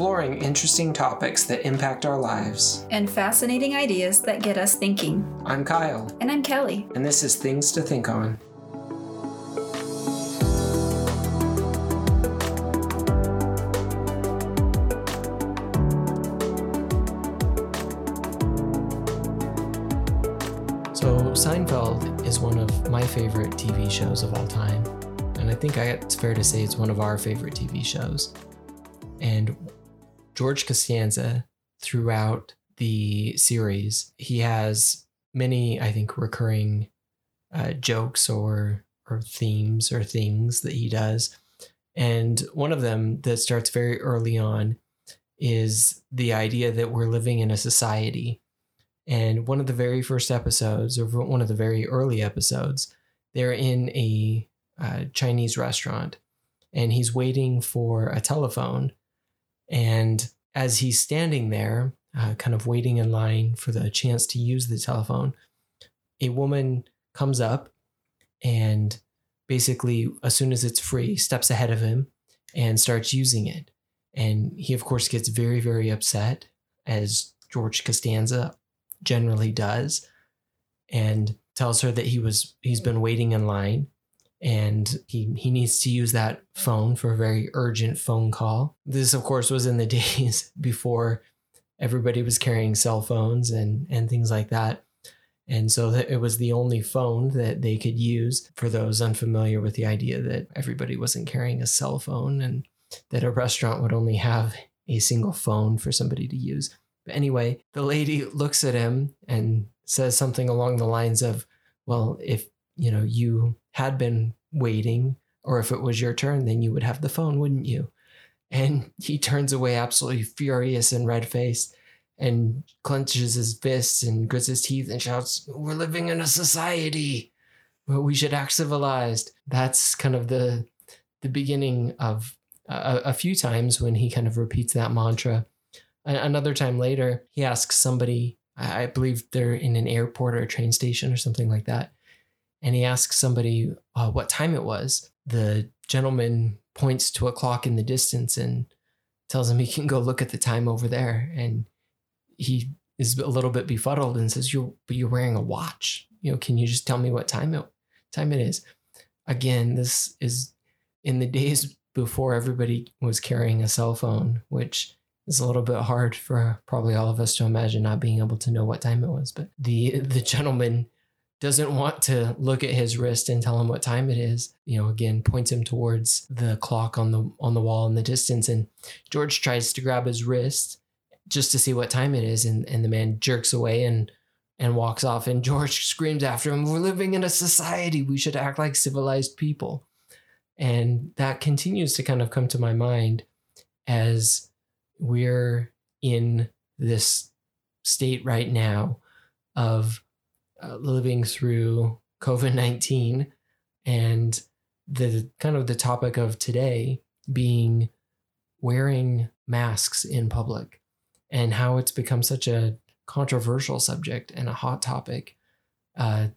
exploring interesting topics that impact our lives. And fascinating ideas that get us thinking. I'm Kyle. And I'm Kelly. And this is Things to Think On. So, Seinfeld is one of my favorite TV shows of all time. And I think it's fair to say it's one of our favorite TV shows. And George Costanza, throughout the series, he has many, I think, recurring uh, jokes or or themes or things that he does. And one of them that starts very early on is the idea that we're living in a society and one of the very first episodes, or one of the very early episodes, they're in a uh, Chinese restaurant and he's waiting for a telephone. And as he's standing there, uh, kind of waiting in line for the chance to use the telephone, a woman comes up and basically, as soon as it's free, steps ahead of him and starts using it. And he, of course, gets very, very upset as George Costanza generally does and tells her that he was he's been waiting in line and he he needs to use that phone for a very urgent phone call. This of course was in the days before everybody was carrying cell phones and and things like that. And so it was the only phone that they could use for those unfamiliar with the idea that everybody wasn't carrying a cell phone and that a restaurant would only have a single phone for somebody to use. But anyway, the lady looks at him and says something along the lines of, "Well, if, you know, you had been waiting or if it was your turn, then you would have the phone, wouldn't you?" And he turns away absolutely furious and red-faced and clenches his fists and grits his teeth and shouts, "We're living in a society where we should act civilized." That's kind of the the beginning of a, a few times when he kind of repeats that mantra Another time later, he asks somebody, I believe they're in an airport or a train station or something like that. And he asks somebody uh, what time it was. The gentleman points to a clock in the distance and tells him he can go look at the time over there. And he is a little bit befuddled and says, "You're but you're wearing a watch. You know, can you just tell me what time it time it is?" Again, this is in the days before everybody was carrying a cell phone, which is a little bit hard for probably all of us to imagine not being able to know what time it was. But the the gentleman doesn't want to look at his wrist and tell him what time it is. You know, again, points him towards the clock on the on the wall in the distance. And George tries to grab his wrist just to see what time it is, and, and the man jerks away and and walks off. And George screams after him, We're living in a society. We should act like civilized people. And that continues to kind of come to my mind as we're in this state right now of uh, living through COVID 19 and the kind of the topic of today being wearing masks in public and how it's become such a controversial subject and a hot topic uh,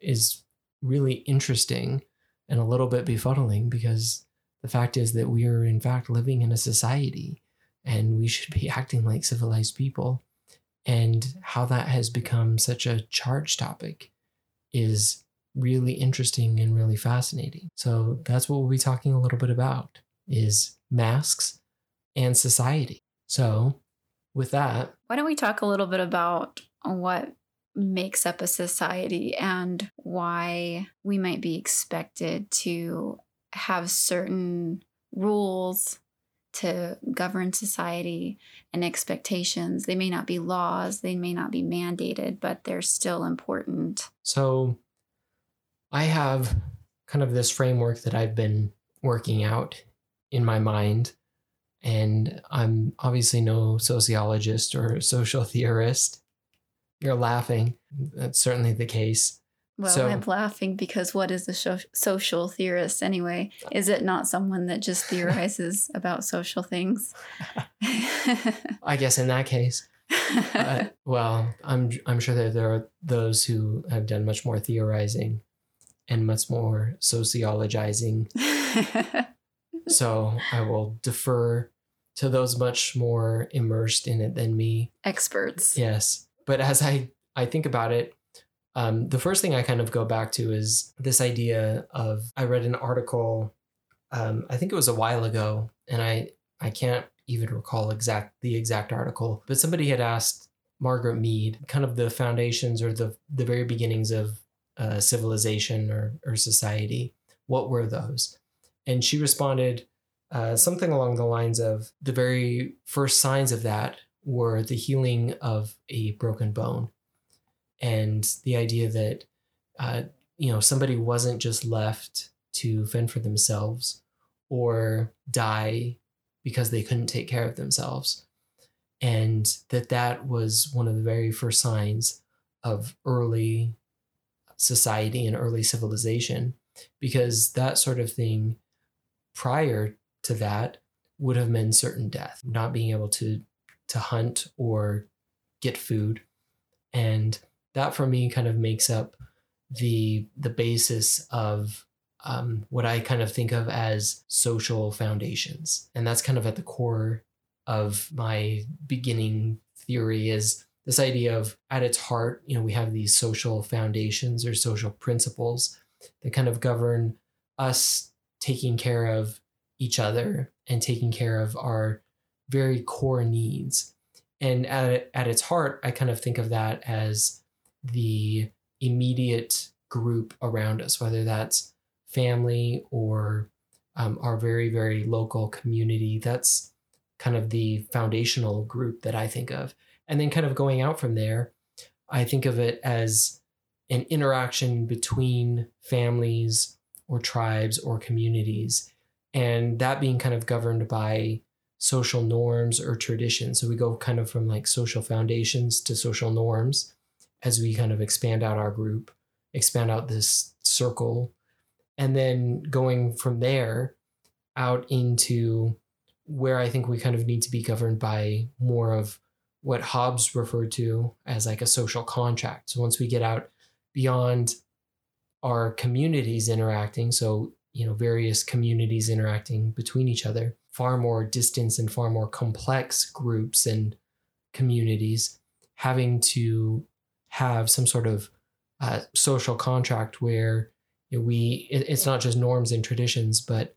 is really interesting and a little bit befuddling because the fact is that we are in fact living in a society and we should be acting like civilized people. And how that has become such a charged topic is really interesting and really fascinating. So that's what we'll be talking a little bit about is masks and society. So with that, why don't we talk a little bit about what makes up a society and why we might be expected to have certain rules to govern society and expectations. They may not be laws, they may not be mandated, but they're still important. So I have kind of this framework that I've been working out in my mind. And I'm obviously no sociologist or social theorist. You're laughing. That's certainly the case. Well, so, I'm laughing because what is a so- social theorist anyway? Is it not someone that just theorizes about social things? I guess in that case. Uh, well, I'm I'm sure that there are those who have done much more theorizing and much more sociologizing. so I will defer to those much more immersed in it than me. Experts. Yes. But as I, I think about it, um, the first thing I kind of go back to is this idea of I read an article, um, I think it was a while ago, and I I can't even recall exact the exact article, but somebody had asked Margaret Mead kind of the foundations or the the very beginnings of uh, civilization or or society. What were those? And she responded uh, something along the lines of the very first signs of that were the healing of a broken bone and the idea that uh, you know somebody wasn't just left to fend for themselves or die because they couldn't take care of themselves and that that was one of the very first signs of early society and early civilization because that sort of thing prior to that would have meant certain death not being able to to hunt or get food and that for me kind of makes up the the basis of um, what I kind of think of as social foundations, and that's kind of at the core of my beginning theory is this idea of at its heart, you know, we have these social foundations or social principles that kind of govern us taking care of each other and taking care of our very core needs. And at, at its heart, I kind of think of that as the immediate group around us, whether that's family or um, our very, very local community. That's kind of the foundational group that I think of. And then, kind of going out from there, I think of it as an interaction between families or tribes or communities. And that being kind of governed by social norms or traditions. So we go kind of from like social foundations to social norms as we kind of expand out our group, expand out this circle, and then going from there out into where I think we kind of need to be governed by more of what Hobbes referred to as like a social contract. So once we get out beyond our communities interacting, so you know, various communities interacting between each other, far more distance and far more complex groups and communities having to have some sort of uh, social contract where you know, we it, it's not just norms and traditions but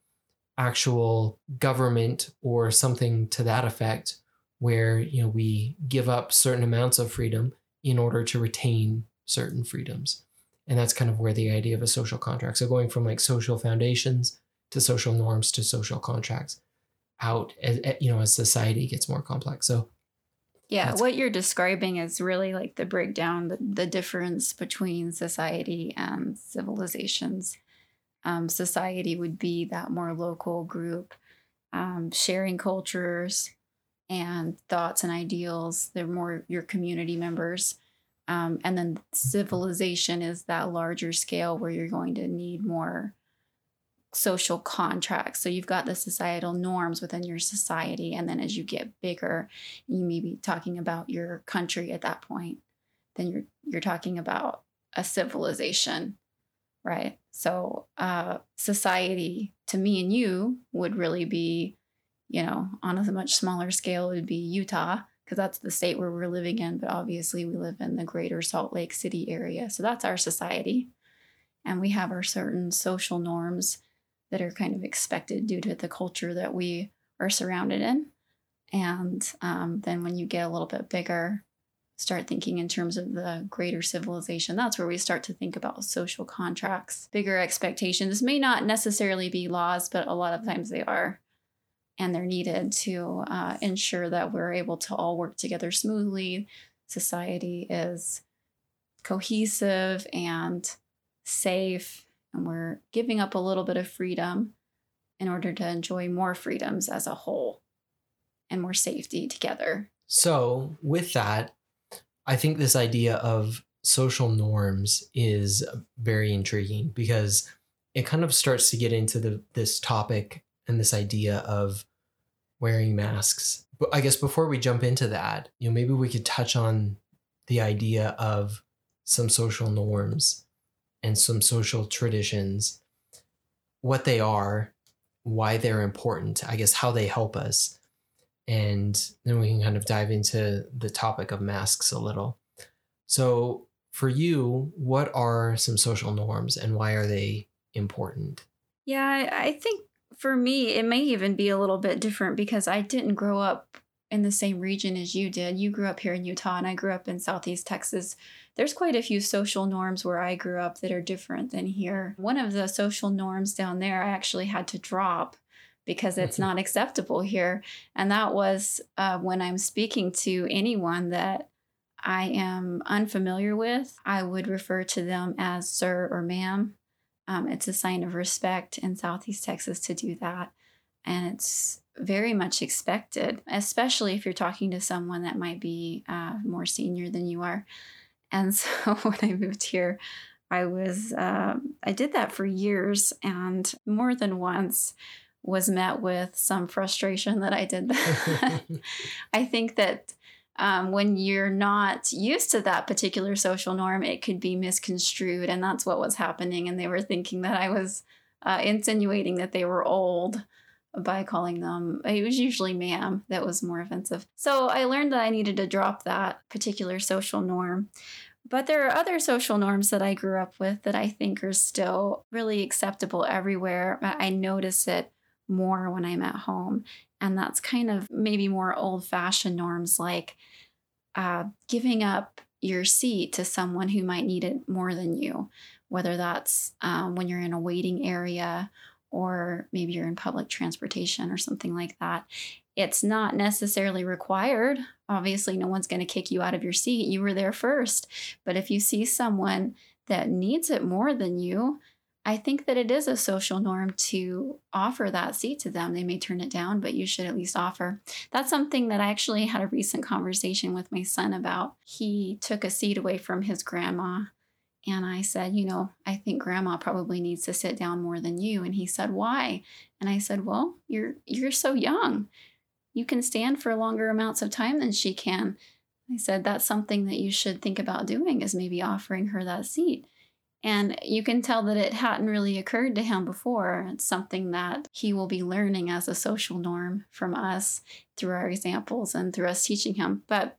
actual government or something to that effect where you know we give up certain amounts of freedom in order to retain certain freedoms. And that's kind of where the idea of a social contract so going from like social foundations to social norms to social contracts out as, you know as society gets more complex. So yeah, That's what you're describing is really like the breakdown, the, the difference between society and civilizations. Um, society would be that more local group, um, sharing cultures and thoughts and ideals. They're more your community members. Um, and then civilization is that larger scale where you're going to need more social contracts. So you've got the societal norms within your society. And then as you get bigger, you may be talking about your country at that point. Then you're you're talking about a civilization, right? So uh, society to me and you would really be, you know, on a much smaller scale, it would be Utah because that's the state where we're living in. But obviously, we live in the greater Salt Lake City area. So that's our society. And we have our certain social norms that are kind of expected due to the culture that we are surrounded in. And um, then when you get a little bit bigger, start thinking in terms of the greater civilization, that's where we start to think about social contracts, bigger expectations. May not necessarily be laws, but a lot of times they are. And they're needed to uh, ensure that we're able to all work together smoothly. Society is cohesive and safe and we're giving up a little bit of freedom in order to enjoy more freedoms as a whole and more safety together. So, with that, I think this idea of social norms is very intriguing because it kind of starts to get into the this topic and this idea of wearing masks. But I guess before we jump into that, you know, maybe we could touch on the idea of some social norms and some social traditions, what they are, why they're important, I guess how they help us, and then we can kind of dive into the topic of masks a little. So, for you, what are some social norms and why are they important? Yeah, I think for me, it may even be a little bit different because I didn't grow up in the same region as you did. You grew up here in Utah, and I grew up in Southeast Texas. There's quite a few social norms where I grew up that are different than here. One of the social norms down there I actually had to drop because it's not acceptable here. And that was uh, when I'm speaking to anyone that I am unfamiliar with, I would refer to them as sir or ma'am. Um, it's a sign of respect in Southeast Texas to do that. And it's very much expected, especially if you're talking to someone that might be uh, more senior than you are. And so when I moved here, I was, um, I did that for years and more than once was met with some frustration that I did that. I think that um, when you're not used to that particular social norm, it could be misconstrued. And that's what was happening. And they were thinking that I was uh, insinuating that they were old by calling them, it was usually ma'am that was more offensive. So I learned that I needed to drop that particular social norm. But there are other social norms that I grew up with that I think are still really acceptable everywhere. I notice it more when I'm at home. And that's kind of maybe more old fashioned norms like uh, giving up your seat to someone who might need it more than you, whether that's um, when you're in a waiting area or maybe you're in public transportation or something like that. It's not necessarily required. Obviously, no one's going to kick you out of your seat. You were there first. But if you see someone that needs it more than you, I think that it is a social norm to offer that seat to them. They may turn it down, but you should at least offer. That's something that I actually had a recent conversation with my son about. He took a seat away from his grandma and I said, you know, I think grandma probably needs to sit down more than you. And he said, why? And I said, well, you're you're so young. You can stand for longer amounts of time than she can. I said, that's something that you should think about doing is maybe offering her that seat. And you can tell that it hadn't really occurred to him before. It's something that he will be learning as a social norm from us through our examples and through us teaching him. But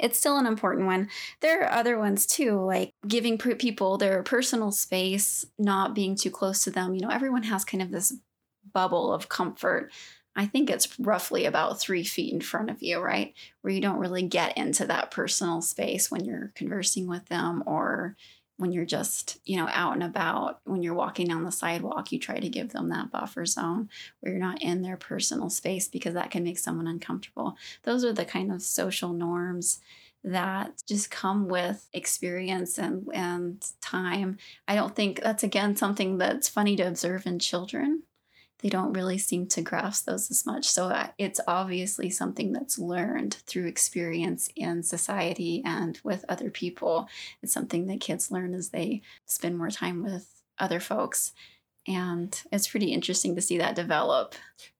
it's still an important one. There are other ones too, like giving people their personal space, not being too close to them. You know, everyone has kind of this bubble of comfort. I think it's roughly about three feet in front of you, right? Where you don't really get into that personal space when you're conversing with them or when you're just, you know, out and about, when you're walking down the sidewalk, you try to give them that buffer zone where you're not in their personal space because that can make someone uncomfortable. Those are the kind of social norms that just come with experience and, and time. I don't think that's again something that's funny to observe in children they don't really seem to grasp those as much. So it's obviously something that's learned through experience in society and with other people. It's something that kids learn as they spend more time with other folks. And it's pretty interesting to see that develop.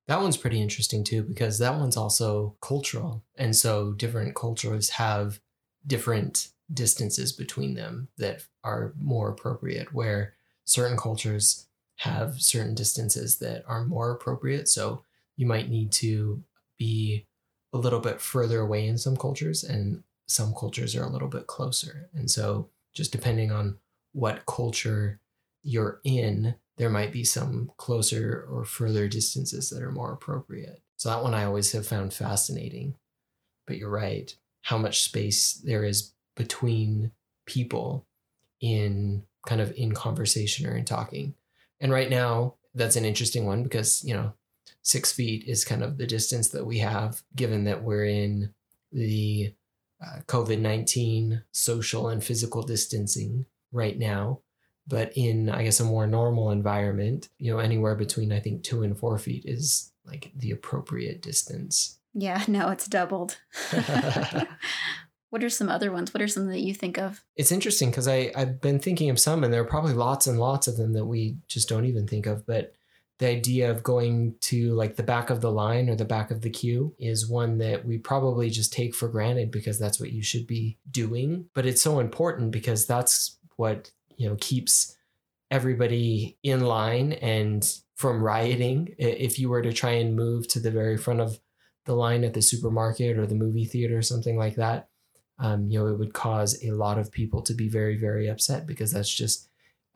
That one's pretty interesting too, because that one's also cultural. And so different cultures have different distances between them that are more appropriate, where certain cultures have certain distances that are more appropriate. So you might need to be a little bit further away in some cultures, and some cultures are a little bit closer. And so, just depending on what culture you're in, there might be some closer or further distances that are more appropriate. So, that one I always have found fascinating. But you're right, how much space there is between people in kind of in conversation or in talking. And right now, that's an interesting one because, you know, six feet is kind of the distance that we have, given that we're in the uh, COVID 19 social and physical distancing right now. But in, I guess, a more normal environment, you know, anywhere between, I think, two and four feet is like the appropriate distance. Yeah, no, it's doubled. What are some other ones? What are some that you think of? It's interesting because I've been thinking of some, and there are probably lots and lots of them that we just don't even think of. But the idea of going to like the back of the line or the back of the queue is one that we probably just take for granted because that's what you should be doing. But it's so important because that's what you know keeps everybody in line and from rioting. If you were to try and move to the very front of the line at the supermarket or the movie theater or something like that, um, you know, it would cause a lot of people to be very, very upset because that's just,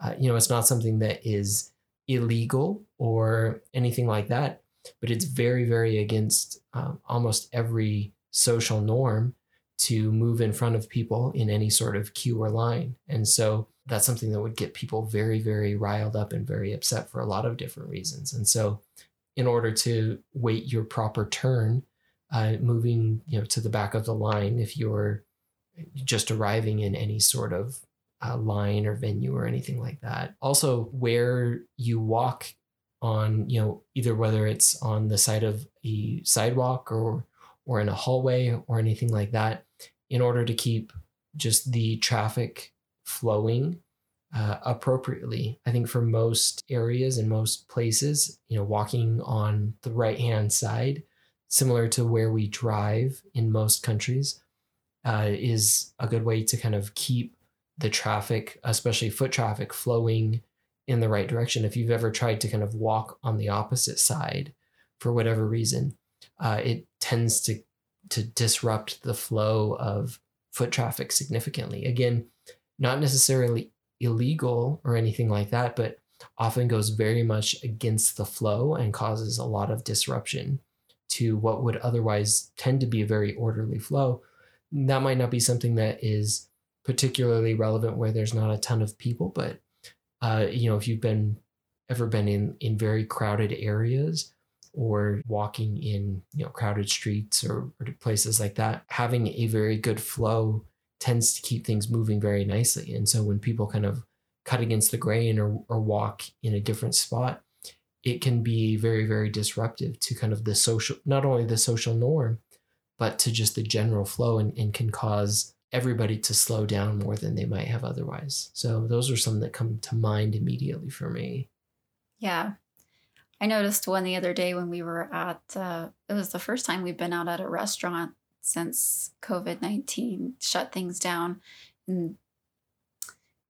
uh, you know, it's not something that is illegal or anything like that, but it's very, very against um, almost every social norm to move in front of people in any sort of queue or line. And so that's something that would get people very, very riled up and very upset for a lot of different reasons. And so, in order to wait your proper turn, uh, moving you know to the back of the line, if you're just arriving in any sort of uh, line or venue or anything like that. Also, where you walk on, you know, either whether it's on the side of a sidewalk or or in a hallway or anything like that, in order to keep just the traffic flowing uh, appropriately. I think for most areas and most places, you know, walking on the right hand side, similar to where we drive in most countries, uh, is a good way to kind of keep the traffic, especially foot traffic, flowing in the right direction. If you've ever tried to kind of walk on the opposite side for whatever reason, uh, it tends to to disrupt the flow of foot traffic significantly. Again, not necessarily illegal or anything like that, but often goes very much against the flow and causes a lot of disruption to what would otherwise tend to be a very orderly flow. That might not be something that is particularly relevant where there's not a ton of people, but uh, you know, if you've been ever been in in very crowded areas or walking in you know crowded streets or, or places like that, having a very good flow tends to keep things moving very nicely. And so when people kind of cut against the grain or, or walk in a different spot, it can be very, very disruptive to kind of the social, not only the social norm, but to just the general flow and, and can cause everybody to slow down more than they might have otherwise. So those are some that come to mind immediately for me. Yeah. I noticed one the other day when we were at, uh, it was the first time we've been out at a restaurant since COVID 19 shut things down. And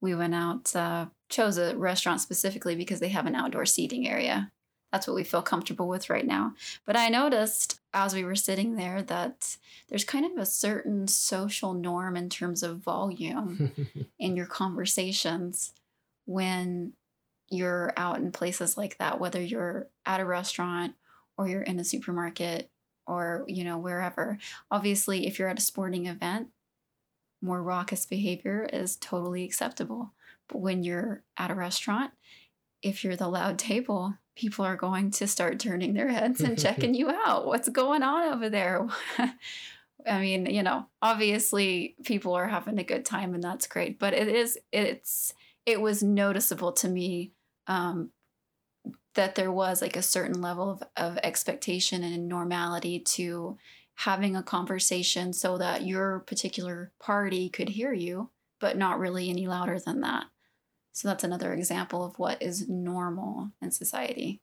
we went out, uh, chose a restaurant specifically because they have an outdoor seating area. That's what we feel comfortable with right now. But I noticed as we were sitting there that there's kind of a certain social norm in terms of volume in your conversations when you're out in places like that, whether you're at a restaurant or you're in a supermarket or you know wherever obviously if you're at a sporting event more raucous behavior is totally acceptable but when you're at a restaurant if you're the loud table people are going to start turning their heads and checking you out what's going on over there i mean you know obviously people are having a good time and that's great but it is it's it was noticeable to me um, that there was like a certain level of, of expectation and normality to having a conversation so that your particular party could hear you, but not really any louder than that. So that's another example of what is normal in society.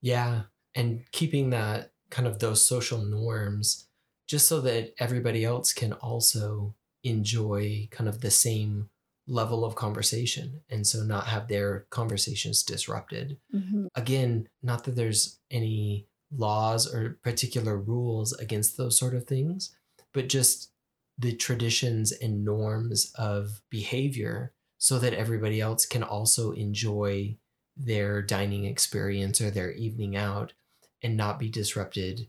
Yeah. And keeping that kind of those social norms just so that everybody else can also enjoy kind of the same level of conversation and so not have their conversations disrupted mm-hmm. again not that there's any laws or particular rules against those sort of things but just the traditions and norms of behavior so that everybody else can also enjoy their dining experience or their evening out and not be disrupted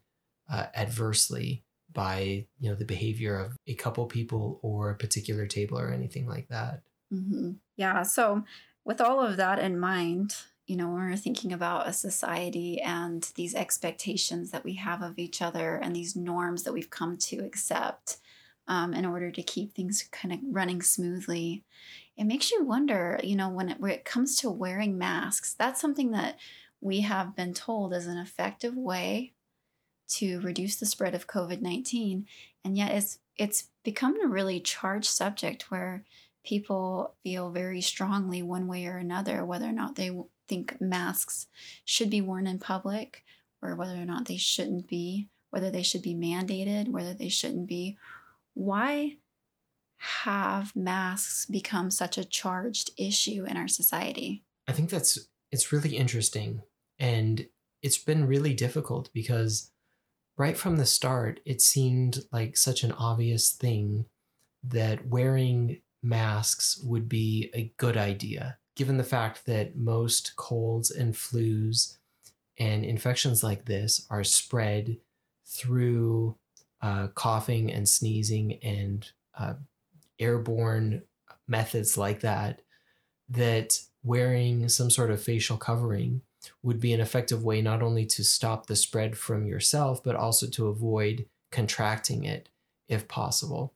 uh, adversely by you know the behavior of a couple people or a particular table or anything like that Mm-hmm. Yeah. So, with all of that in mind, you know, when we're thinking about a society and these expectations that we have of each other and these norms that we've come to accept um, in order to keep things kind of running smoothly, it makes you wonder, you know, when it, when it comes to wearing masks, that's something that we have been told is an effective way to reduce the spread of COVID 19. And yet it's, it's become a really charged subject where people feel very strongly one way or another whether or not they think masks should be worn in public or whether or not they shouldn't be, whether they should be mandated, whether they shouldn't be. Why have masks become such a charged issue in our society? I think that's it's really interesting and it's been really difficult because right from the start, it seemed like such an obvious thing that wearing masks would be a good idea, given the fact that most colds and flus and infections like this are spread through uh, coughing and sneezing and uh, airborne methods like that, that wearing some sort of facial covering would be an effective way not only to stop the spread from yourself, but also to avoid contracting it if possible.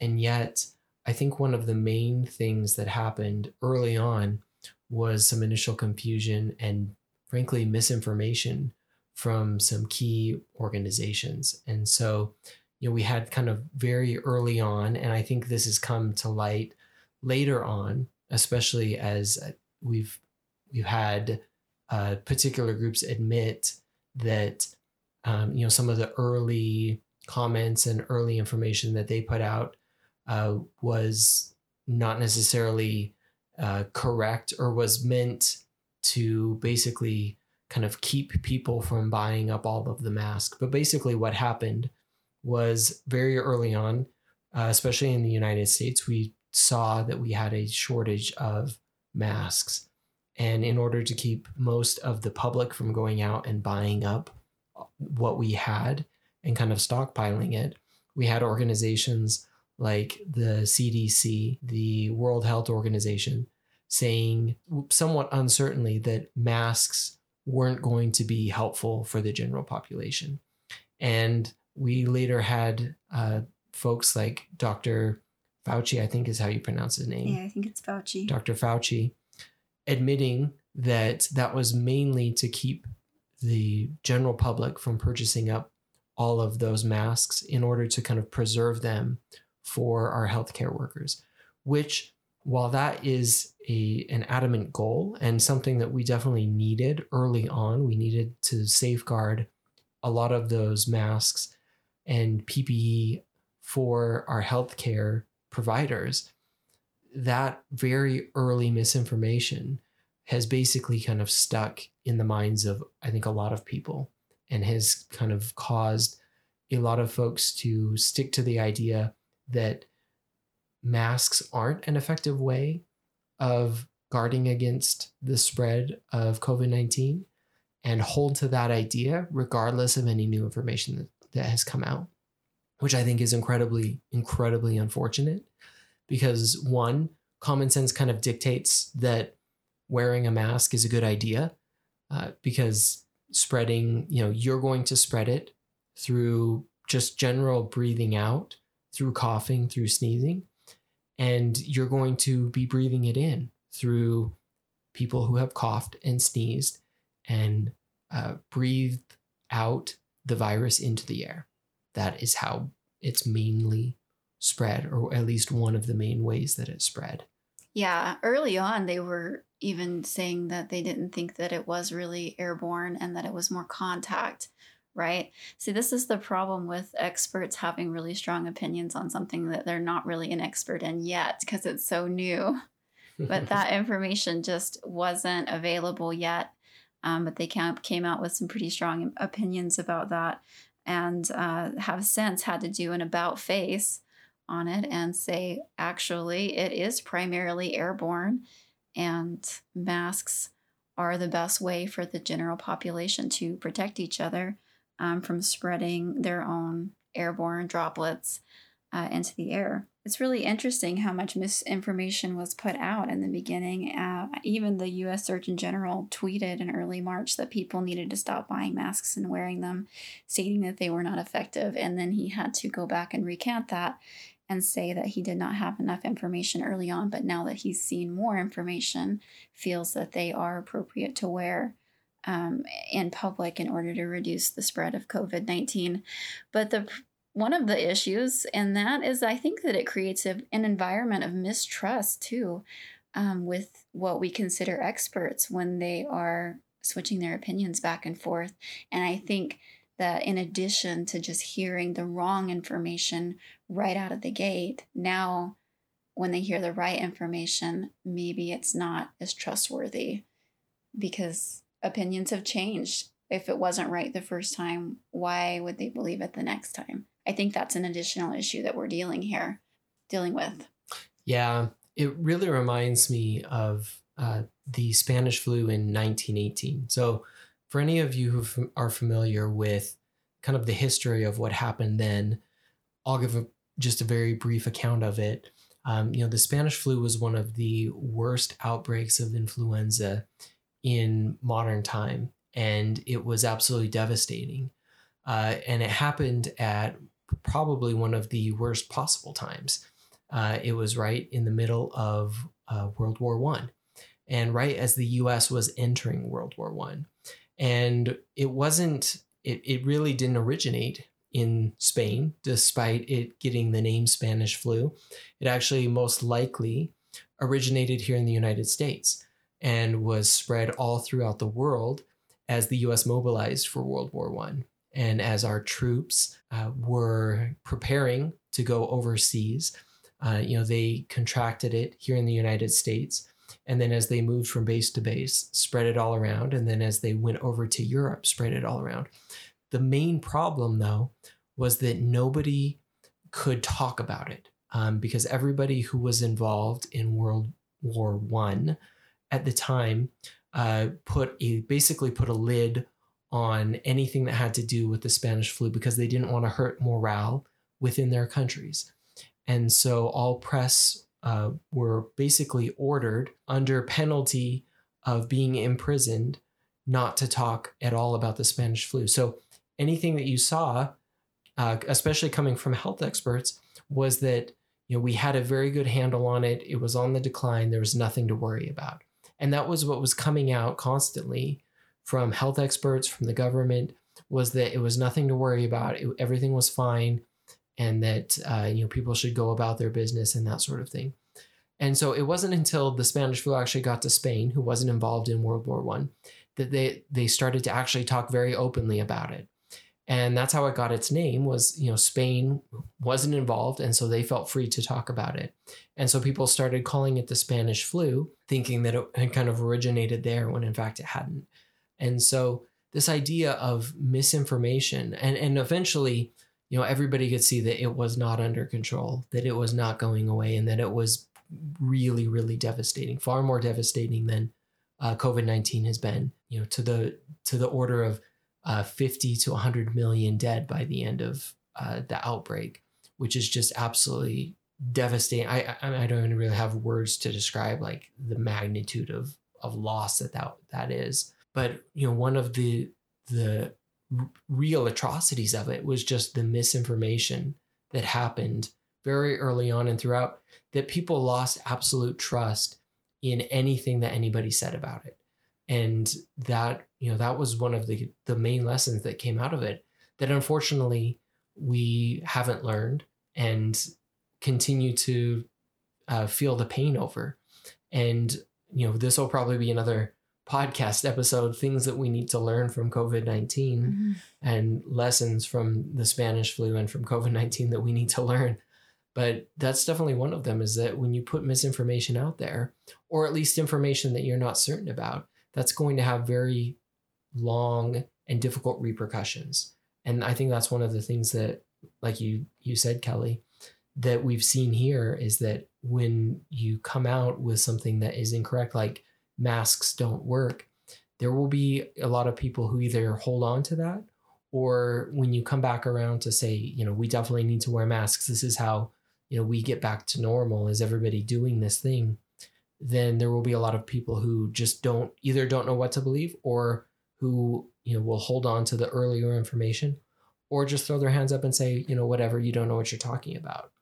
And yet, I think one of the main things that happened early on was some initial confusion and, frankly, misinformation from some key organizations. And so, you know, we had kind of very early on, and I think this has come to light later on, especially as we've we've had uh, particular groups admit that um, you know some of the early comments and early information that they put out uh, was not necessarily uh, correct or was meant to basically kind of keep people from buying up all of the masks. But basically, what happened was very early on, uh, especially in the United States, we saw that we had a shortage of masks. And in order to keep most of the public from going out and buying up what we had and kind of stockpiling it, we had organizations like the CDC, the World Health Organization, saying somewhat uncertainly that masks weren't going to be helpful for the general population. And we later had uh, folks like Dr. Fauci, I think is how you pronounce his name. Yeah, I think it's Fauci. Dr. Fauci, admitting that that was mainly to keep the general public from purchasing up all of those masks in order to kind of preserve them for our healthcare workers, which while that is a an adamant goal and something that we definitely needed early on, we needed to safeguard a lot of those masks and PPE for our healthcare providers. That very early misinformation has basically kind of stuck in the minds of I think a lot of people and has kind of caused a lot of folks to stick to the idea that masks aren't an effective way of guarding against the spread of COVID 19 and hold to that idea regardless of any new information that, that has come out, which I think is incredibly, incredibly unfortunate because one, common sense kind of dictates that wearing a mask is a good idea uh, because spreading, you know, you're going to spread it through just general breathing out through coughing, through sneezing, and you're going to be breathing it in through people who have coughed and sneezed and uh, breathed out the virus into the air. That is how it's mainly spread, or at least one of the main ways that it spread. Yeah, early on, they were even saying that they didn't think that it was really airborne and that it was more contact right? See, this is the problem with experts having really strong opinions on something that they're not really an expert in yet because it's so new. but that information just wasn't available yet. Um, but they came out with some pretty strong opinions about that and uh, have since had to do an about face on it and say, actually, it is primarily airborne and masks are the best way for the general population to protect each other um, from spreading their own airborne droplets uh, into the air. It's really interesting how much misinformation was put out in the beginning. Uh, even the US Surgeon General tweeted in early March that people needed to stop buying masks and wearing them, stating that they were not effective. And then he had to go back and recant that and say that he did not have enough information early on, but now that he's seen more information, feels that they are appropriate to wear um, in public in order to reduce the spread of COVID 19. But the one of the issues and that is I think that it creates a, an environment of mistrust too um, with what we consider experts when they are switching their opinions back and forth. And I think that in addition to just hearing the wrong information right out of the gate, now when they hear the right information, maybe it's not as trustworthy because opinions have changed if it wasn't right the first time, why would they believe it the next time? I think that's an additional issue that we're dealing here, dealing with. Yeah, it really reminds me of uh, the Spanish flu in 1918. So, for any of you who are familiar with kind of the history of what happened then, I'll give a, just a very brief account of it. Um, you know, the Spanish flu was one of the worst outbreaks of influenza in modern time, and it was absolutely devastating. Uh, and it happened at probably one of the worst possible times. Uh, it was right in the middle of uh, World War One, and right as the U.S. was entering World War One, and it wasn't. It, it really didn't originate in Spain, despite it getting the name Spanish flu. It actually most likely originated here in the United States and was spread all throughout the world as the US mobilized for World War One and as our troops uh, were preparing to go overseas. Uh, you know, they contracted it here in the United States. And then as they moved from base to base, spread it all around. And then as they went over to Europe, spread it all around. The main problem, though, was that nobody could talk about it um, because everybody who was involved in World War One at the time uh, put a basically put a lid on anything that had to do with the Spanish flu because they didn't want to hurt morale within their countries. And so all press uh, were basically ordered under penalty of being imprisoned not to talk at all about the Spanish flu. So anything that you saw, uh, especially coming from health experts, was that you know we had a very good handle on it. It was on the decline. There was nothing to worry about, and that was what was coming out constantly from health experts, from the government, was that it was nothing to worry about. It, everything was fine, and that uh, you know people should go about their business and that sort of thing. And so it wasn't until the Spanish flu actually got to Spain, who wasn't involved in World War One, that they they started to actually talk very openly about it. And that's how it got its name was, you know, Spain wasn't involved and so they felt free to talk about it. And so people started calling it the Spanish flu, thinking that it had kind of originated there when in fact it hadn't. And so this idea of misinformation and and eventually you know everybody could see that it was not under control that it was not going away and that it was really really devastating far more devastating than uh, covid-19 has been you know to the to the order of uh, 50 to 100 million dead by the end of uh, the outbreak which is just absolutely devastating. I, I i don't really have words to describe like the magnitude of of loss that that, that is but you know, one of the the real atrocities of it was just the misinformation that happened very early on and throughout that people lost absolute trust in anything that anybody said about it. And that you know that was one of the the main lessons that came out of it that unfortunately we haven't learned and continue to uh, feel the pain over. And you know this will probably be another podcast episode things that we need to learn from COVID 19 mm-hmm. and lessons from the Spanish flu and from COVID 19 that we need to learn. But that's definitely one of them is that when you put misinformation out there, or at least information that you're not certain about, that's going to have very long and difficult repercussions. And I think that's one of the things that, like you you said, Kelly, that we've seen here is that when you come out with something that is incorrect, like masks don't work, there will be a lot of people who either hold on to that or when you come back around to say, you know, we definitely need to wear masks. This is how, you know, we get back to normal. Is everybody doing this thing? Then there will be a lot of people who just don't either don't know what to believe or who, you know, will hold on to the earlier information or just throw their hands up and say, you know, whatever, you don't know what you're talking about.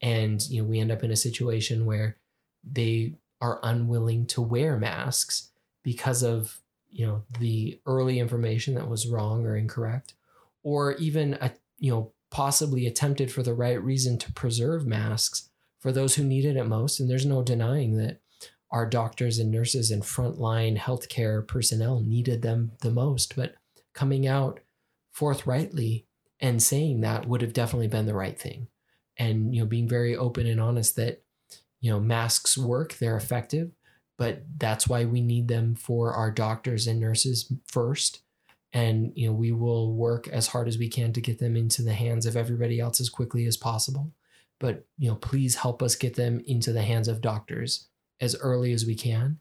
And, you know, we end up in a situation where they are unwilling to wear masks because of you know the early information that was wrong or incorrect or even a, you know possibly attempted for the right reason to preserve masks for those who needed it most. And there's no denying that our doctors and nurses and frontline healthcare personnel needed them the most. But coming out forthrightly and saying that would have definitely been the right thing. And you know being very open and honest that you know, masks work, they're effective, but that's why we need them for our doctors and nurses first. and you know we will work as hard as we can to get them into the hands of everybody else as quickly as possible but you know please help us get them into the hands of doctors as early as we can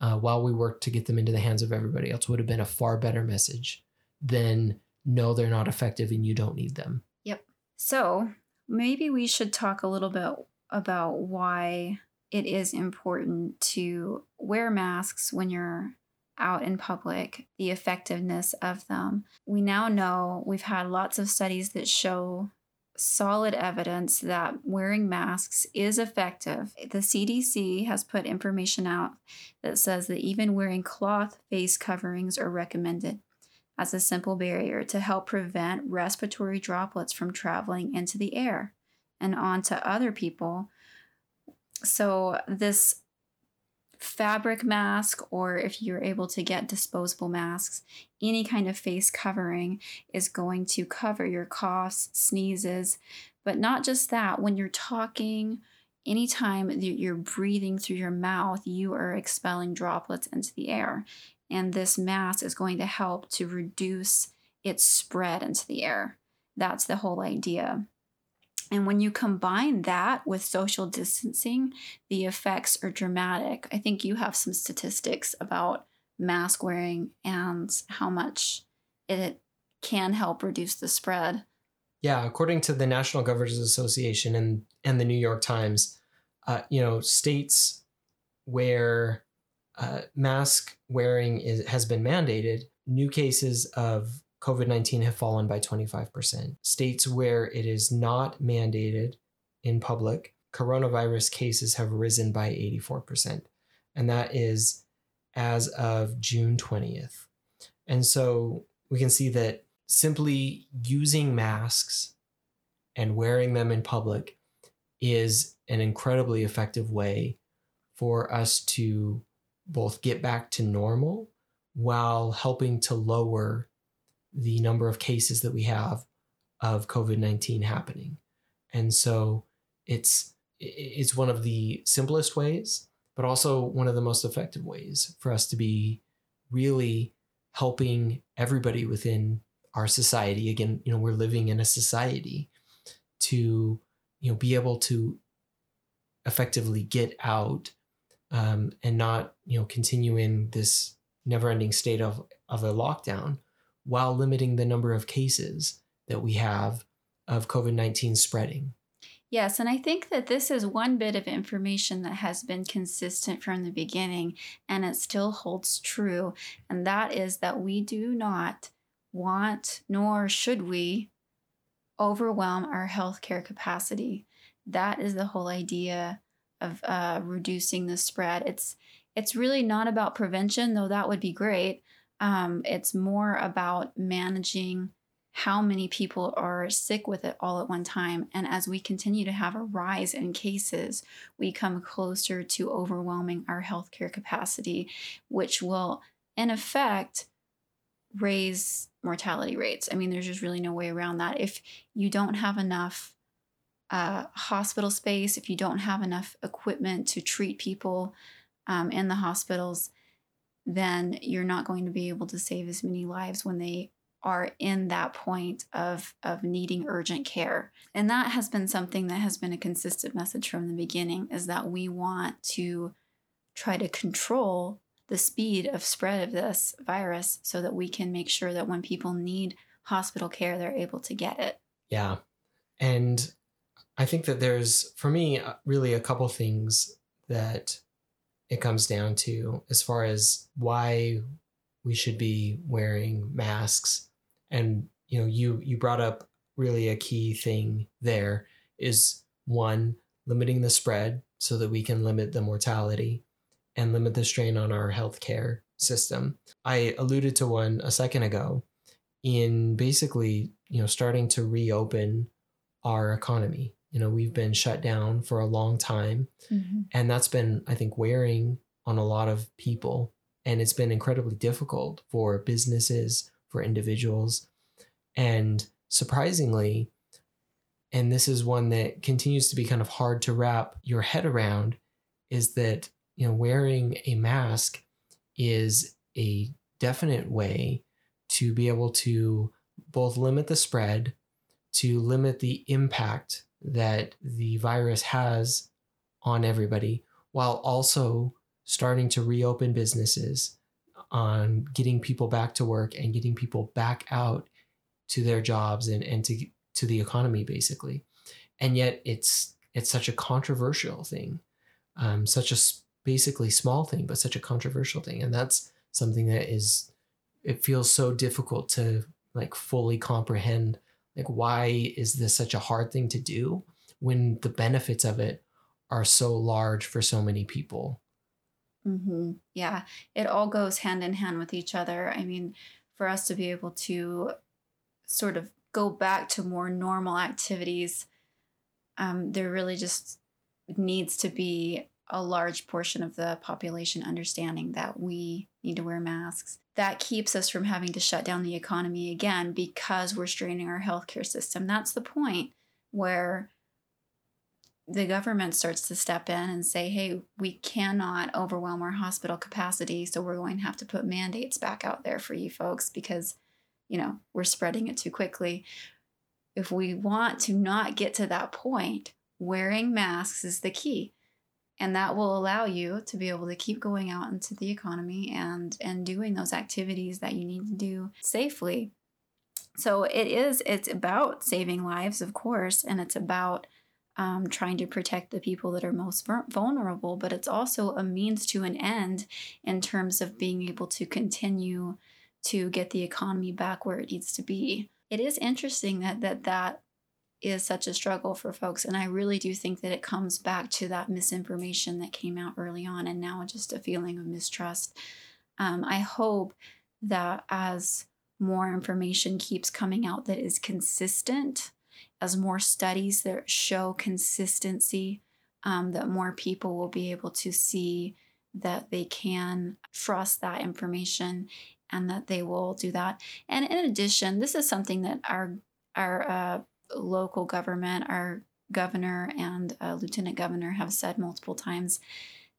uh, while we work to get them into the hands of everybody else would have been a far better message than no they're not effective and you don't need them Yep. So maybe we should talk a little bit about why it is important to wear masks when you're out in public, the effectiveness of them. We now know we've had lots of studies that show solid evidence that wearing masks is effective. The CDC has put information out that says that even wearing cloth face coverings are recommended as a simple barrier to help prevent respiratory droplets from traveling into the air and onto other people. So, this fabric mask, or if you're able to get disposable masks, any kind of face covering is going to cover your coughs, sneezes, but not just that. When you're talking, anytime that you're breathing through your mouth, you are expelling droplets into the air. And this mask is going to help to reduce its spread into the air. That's the whole idea. And when you combine that with social distancing, the effects are dramatic. I think you have some statistics about mask wearing and how much it can help reduce the spread. Yeah, according to the National Governors Association and and the New York Times, uh, you know, states where uh, mask wearing is, has been mandated, new cases of COVID 19 have fallen by 25%. States where it is not mandated in public, coronavirus cases have risen by 84%. And that is as of June 20th. And so we can see that simply using masks and wearing them in public is an incredibly effective way for us to both get back to normal while helping to lower the number of cases that we have of COVID 19 happening. And so it's it's one of the simplest ways, but also one of the most effective ways for us to be really helping everybody within our society. Again, you know, we're living in a society to, you know, be able to effectively get out um, and not, you know, continue in this never-ending state of of a lockdown while limiting the number of cases that we have of COVID 19 spreading. Yes, and I think that this is one bit of information that has been consistent from the beginning and it still holds true. And that is that we do not want, nor should we, overwhelm our healthcare capacity. That is the whole idea of uh, reducing the spread. It's it's really not about prevention, though that would be great. Um, it's more about managing how many people are sick with it all at one time. And as we continue to have a rise in cases, we come closer to overwhelming our healthcare capacity, which will, in effect, raise mortality rates. I mean, there's just really no way around that. If you don't have enough uh, hospital space, if you don't have enough equipment to treat people um, in the hospitals, then you're not going to be able to save as many lives when they are in that point of of needing urgent care. And that has been something that has been a consistent message from the beginning is that we want to try to control the speed of spread of this virus so that we can make sure that when people need hospital care they're able to get it. Yeah. And I think that there's for me uh, really a couple things that it comes down to as far as why we should be wearing masks. And you know you you brought up really a key thing there is one limiting the spread so that we can limit the mortality and limit the strain on our healthcare system. I alluded to one a second ago in basically you know starting to reopen our economy you know we've been shut down for a long time. Mm-hmm. and that's been i think wearing on a lot of people. And it's been incredibly difficult for businesses for individuals. And surprisingly and this is one that continues to be kind of hard to wrap your head around is that you know wearing a mask is a definite way to be able to both limit the spread, to limit the impact that the virus has on everybody, while also starting to reopen businesses, on getting people back to work and getting people back out to their jobs and, and to to the economy basically. And yet it's it's such a controversial thing, um, such a basically small thing, but such a controversial thing, and that's something that is it feels so difficult to like fully comprehend like why is this such a hard thing to do when the benefits of it are so large for so many people mm-hmm. yeah it all goes hand in hand with each other i mean for us to be able to sort of go back to more normal activities um, there really just needs to be a large portion of the population understanding that we need to wear masks. That keeps us from having to shut down the economy again because we're straining our healthcare system. That's the point where the government starts to step in and say, hey, we cannot overwhelm our hospital capacity, so we're going to have to put mandates back out there for you folks because, you know, we're spreading it too quickly. If we want to not get to that point, wearing masks is the key and that will allow you to be able to keep going out into the economy and and doing those activities that you need to do safely. So it is it's about saving lives of course and it's about um, trying to protect the people that are most vulnerable but it's also a means to an end in terms of being able to continue to get the economy back where it needs to be. It is interesting that that that is such a struggle for folks. And I really do think that it comes back to that misinformation that came out early on and now just a feeling of mistrust. Um, I hope that as more information keeps coming out that is consistent, as more studies that show consistency, um, that more people will be able to see that they can trust that information and that they will do that. And in addition, this is something that our our uh, local government, our governor and uh, lieutenant governor have said multiple times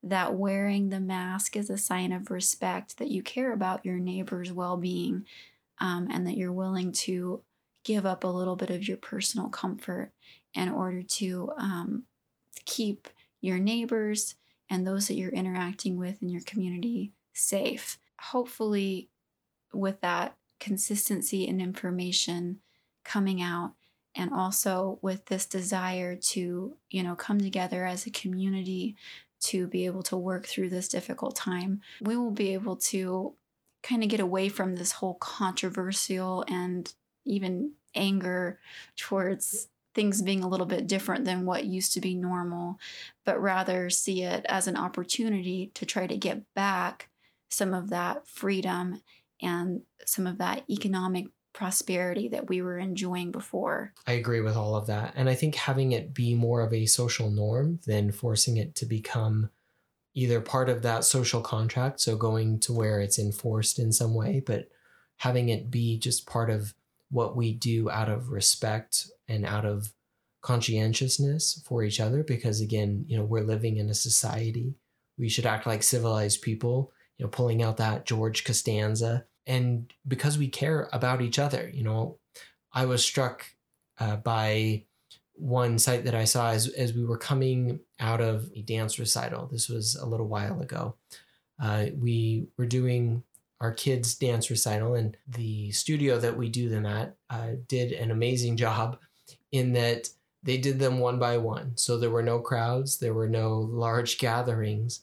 that wearing the mask is a sign of respect, that you care about your neighbor's well being, um, and that you're willing to give up a little bit of your personal comfort in order to um, keep your neighbors and those that you're interacting with in your community safe. Hopefully, with that consistency and information coming out, and also with this desire to you know come together as a community to be able to work through this difficult time we will be able to kind of get away from this whole controversial and even anger towards things being a little bit different than what used to be normal, but rather see it as an opportunity to try to get back some of that freedom and some of that economic prosperity that we were enjoying before. I agree with all of that. And I think having it be more of a social norm than forcing it to become either part of that social contract, so going to where it's enforced in some way, but having it be just part of what we do out of respect and out of conscientiousness for each other because again you know we're living in a society we should act like civilized people you know pulling out that george costanza and because we care about each other you know i was struck uh, by one site that i saw as, as we were coming out of a dance recital. This was a little while ago. Uh, we were doing our kids dance recital and the studio that we do them at uh, did an amazing job in that they did them one by one. So there were no crowds there were no large gatherings.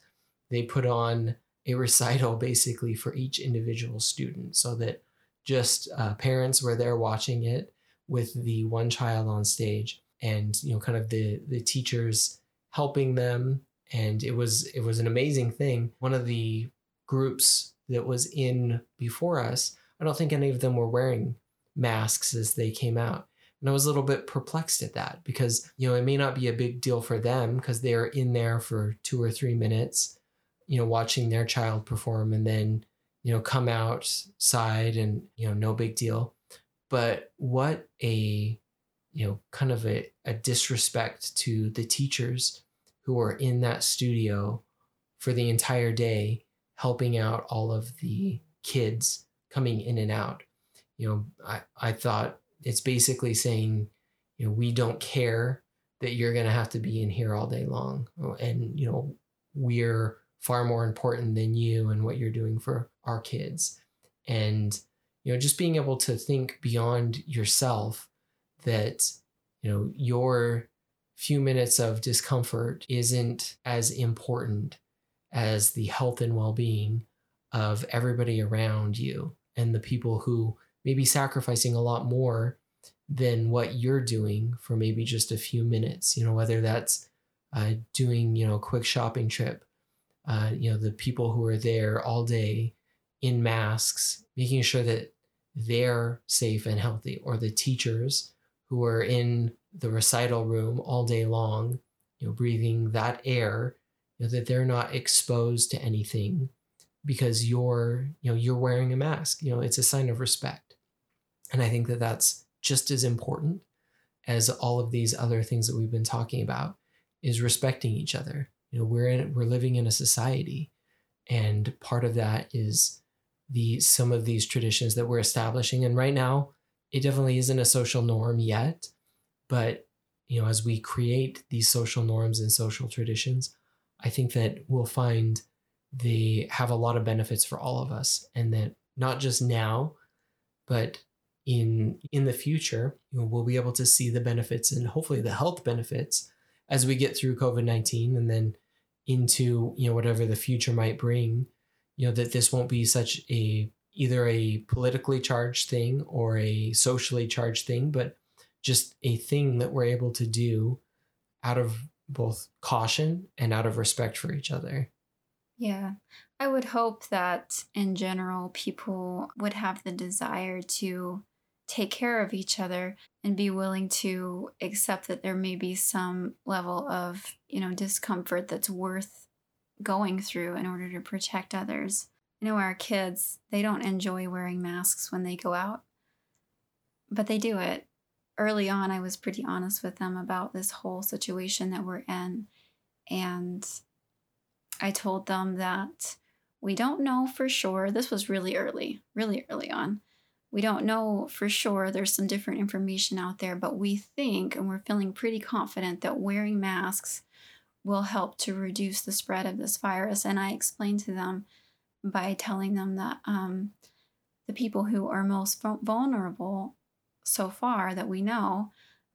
They put on a recital basically for each individual student so that just uh, parents were there watching it with the one child on stage and you know kind of the the teachers helping them. And it was it was an amazing thing. One of the groups that was in before us i don't think any of them were wearing masks as they came out. And i was a little bit perplexed at that because you know it may not be a big deal for them because they're in there for two or three minutes you know, watching their child perform and then, you know, come outside and, you know, no big deal. But what a, you know, kind of a, a disrespect to the teachers who were in that studio for the entire day, helping out all of the kids coming in and out. you know, I, I thought it's basically saying, you know, we don't care that you're going to have to be in here all day long. And, you know, we're far more important than you and what you're doing for our kids. And, you know, just being able to think beyond yourself that, you know, your few minutes of discomfort isn't as important as the health and well being of everybody around you and the people who may be sacrificing a lot more than what you're doing for maybe just a few minutes, you know, whether that's uh, doing, you know, a quick shopping trip, uh, you know, the people who are there all day in masks, making sure that they're safe and healthy, or the teachers who are in the recital room all day long, you know, breathing that air, you know, that they're not exposed to anything because you're, you know, you're wearing a mask. You know, it's a sign of respect. And I think that that's just as important as all of these other things that we've been talking about is respecting each other. You know, we're in we're living in a society and part of that is the some of these traditions that we're establishing. And right now it definitely isn't a social norm yet, but you know, as we create these social norms and social traditions, I think that we'll find they have a lot of benefits for all of us and that not just now, but in in the future, you know, we'll be able to see the benefits and hopefully the health benefits as we get through COVID-19 and then into, you know, whatever the future might bring, you know, that this won't be such a either a politically charged thing or a socially charged thing, but just a thing that we're able to do out of both caution and out of respect for each other. Yeah. I would hope that in general, people would have the desire to take care of each other and be willing to accept that there may be some level of, you know, discomfort that's worth going through in order to protect others. You know, our kids, they don't enjoy wearing masks when they go out, but they do it. Early on, I was pretty honest with them about this whole situation that we're in. And I told them that we don't know for sure. This was really early, really early on we don't know for sure. There's some different information out there, but we think and we're feeling pretty confident that wearing masks will help to reduce the spread of this virus. And I explained to them by telling them that um, the people who are most vulnerable so far that we know,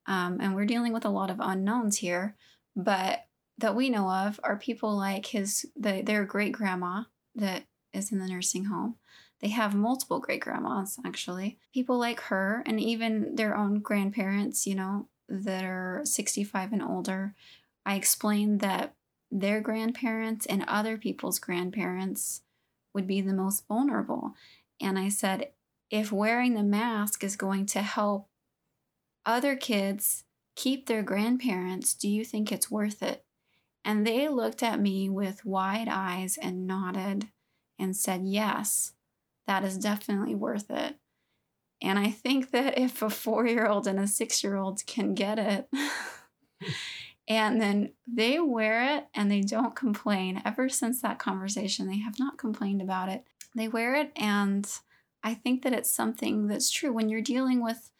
um, and we're dealing with a lot of unknowns here, but that we know of are people like his the, their great grandma that is in the nursing home they have multiple great grandmas, actually. People like her and even their own grandparents, you know, that are 65 and older. I explained that their grandparents and other people's grandparents would be the most vulnerable. And I said, if wearing the mask is going to help other kids keep their grandparents, do you think it's worth it? And they looked at me with wide eyes and nodded and said, yes that is definitely worth it. And I think that if a four year old and a six year old can get it, and then they wear it and they don't complain, ever since that conversation, they have not complained about it. They wear it, and I think that it's something that's true. When you're dealing with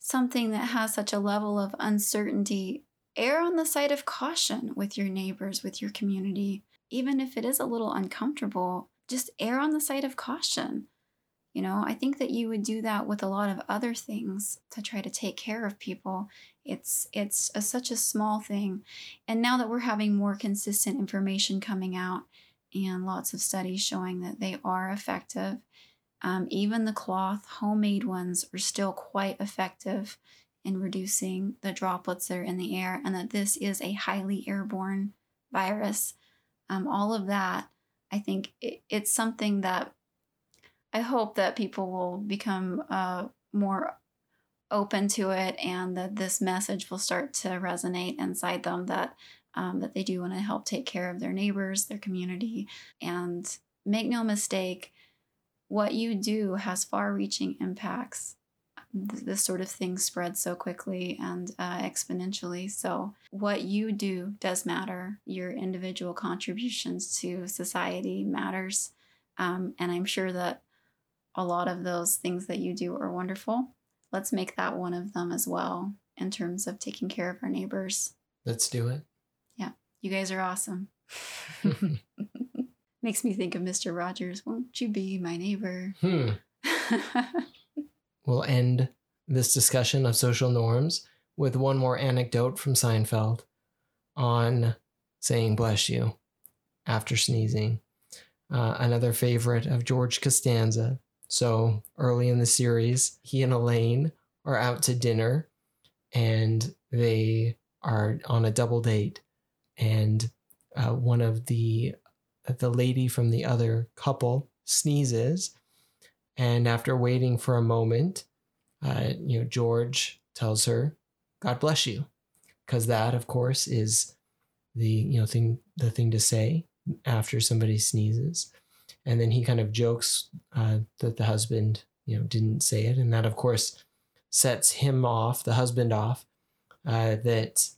something that has such a level of uncertainty, err on the side of caution with your neighbors, with your community. Even if it is a little uncomfortable, just err on the side of caution. You know, I think that you would do that with a lot of other things to try to take care of people. It's it's a, such a small thing. And now that we're having more consistent information coming out and lots of studies showing that they are effective, um, even the cloth homemade ones are still quite effective in reducing the droplets that are in the air, and that this is a highly airborne virus. Um, all of that I think it, it's something that I hope that people will become uh, more open to it and that this message will start to resonate inside them that um, that they do want to help take care of their neighbors, their community, and make no mistake, what you do has far-reaching impacts this sort of thing spreads so quickly and uh, exponentially. So, what you do does matter. Your individual contributions to society matters. Um, and I'm sure that a lot of those things that you do are wonderful. Let's make that one of them as well in terms of taking care of our neighbors. Let's do it. Yeah. You guys are awesome. Makes me think of Mr. Rogers. Won't you be my neighbor? Hmm. We'll end this discussion of social norms with one more anecdote from Seinfeld on saying bless you after sneezing. Uh, another favorite of George Costanza. So early in the series, he and Elaine are out to dinner and they are on a double date. And uh, one of the the lady from the other couple sneezes, and after waiting for a moment, uh, you know George tells her, "God bless you," because that, of course, is the you know thing the thing to say after somebody sneezes, and then he kind of jokes uh, that the husband you know didn't say it, and that of course sets him off, the husband off, uh, that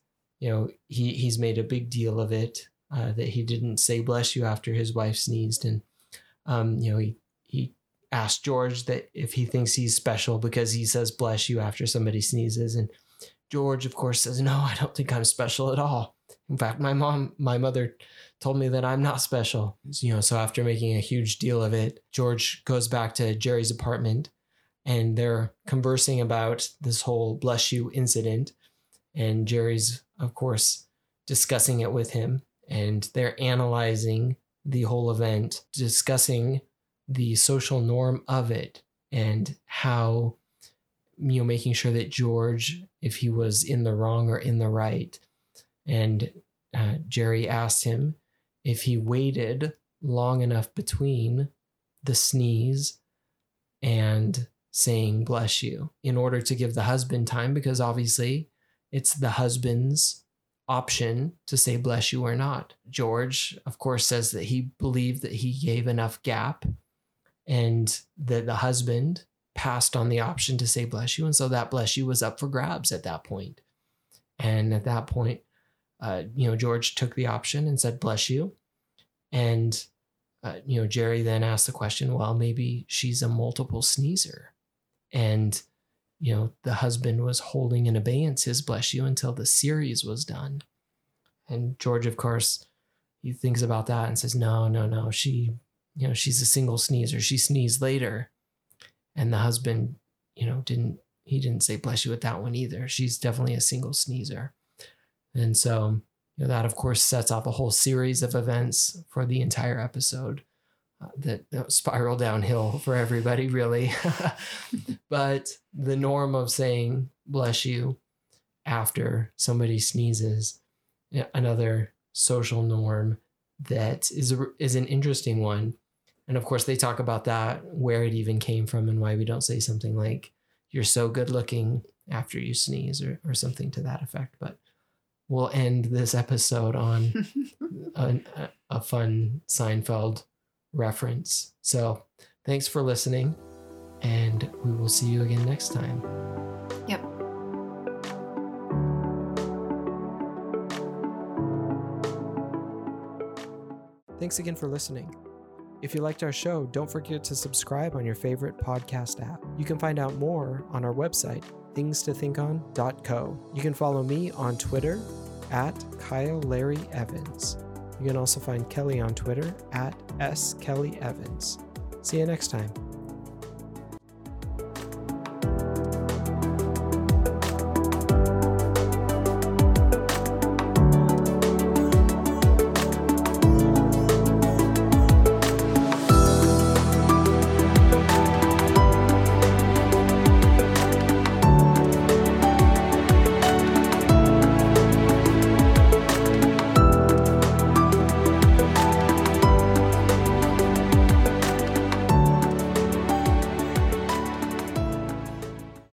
you know he he's made a big deal of it uh, that he didn't say bless you after his wife sneezed. And um, you know he asked george that if he thinks he's special because he says bless you after somebody sneezes. And george of course says no i don't think i'm special at all. In fact my mom my mother told me that i'm not special. You know so after making a huge deal of it george goes back to jerry's apartment and they're conversing about this whole bless you incident. And Jerry's, of course, discussing it with him. And they're analyzing the whole event, discussing the social norm of it and how, you know, making sure that George, if he was in the wrong or in the right. And uh, Jerry asked him if he waited long enough between the sneeze and saying bless you in order to give the husband time because obviously it's the husband's option to say bless you or not. George, of course, says that he believed that he gave enough gap and that the husband passed on the option to say bless you. And so that bless you was up for grabs at that point. And at that point, uh, you know, George took the option and said bless you. And, uh, you know, Jerry then asked the question, well, maybe she's a multiple sneezer. And you know, the husband was holding in abeyance his bless you until the series was done. And George, of course, he thinks about that and says, no, no, no, she, you know, she's a single sneezer. She sneezed later. And the husband, you know, didn't, he didn't say bless you with that one either. She's definitely a single sneezer. And so, you know, that of course sets off a whole series of events for the entire episode uh, that, that spiral downhill for everybody, really. but the norm of saying bless you after somebody sneezes, another social norm that is a, is an interesting one. And of course, they talk about that, where it even came from, and why we don't say something like, you're so good looking after you sneeze, or, or something to that effect. But we'll end this episode on a, a fun Seinfeld reference. So thanks for listening, and we will see you again next time. Yep. Thanks again for listening. If you liked our show, don't forget to subscribe on your favorite podcast app. You can find out more on our website, thingstothinkon.co. You can follow me on Twitter at Kyle Larry Evans. You can also find Kelly on Twitter at S. Kelly Evans. See you next time.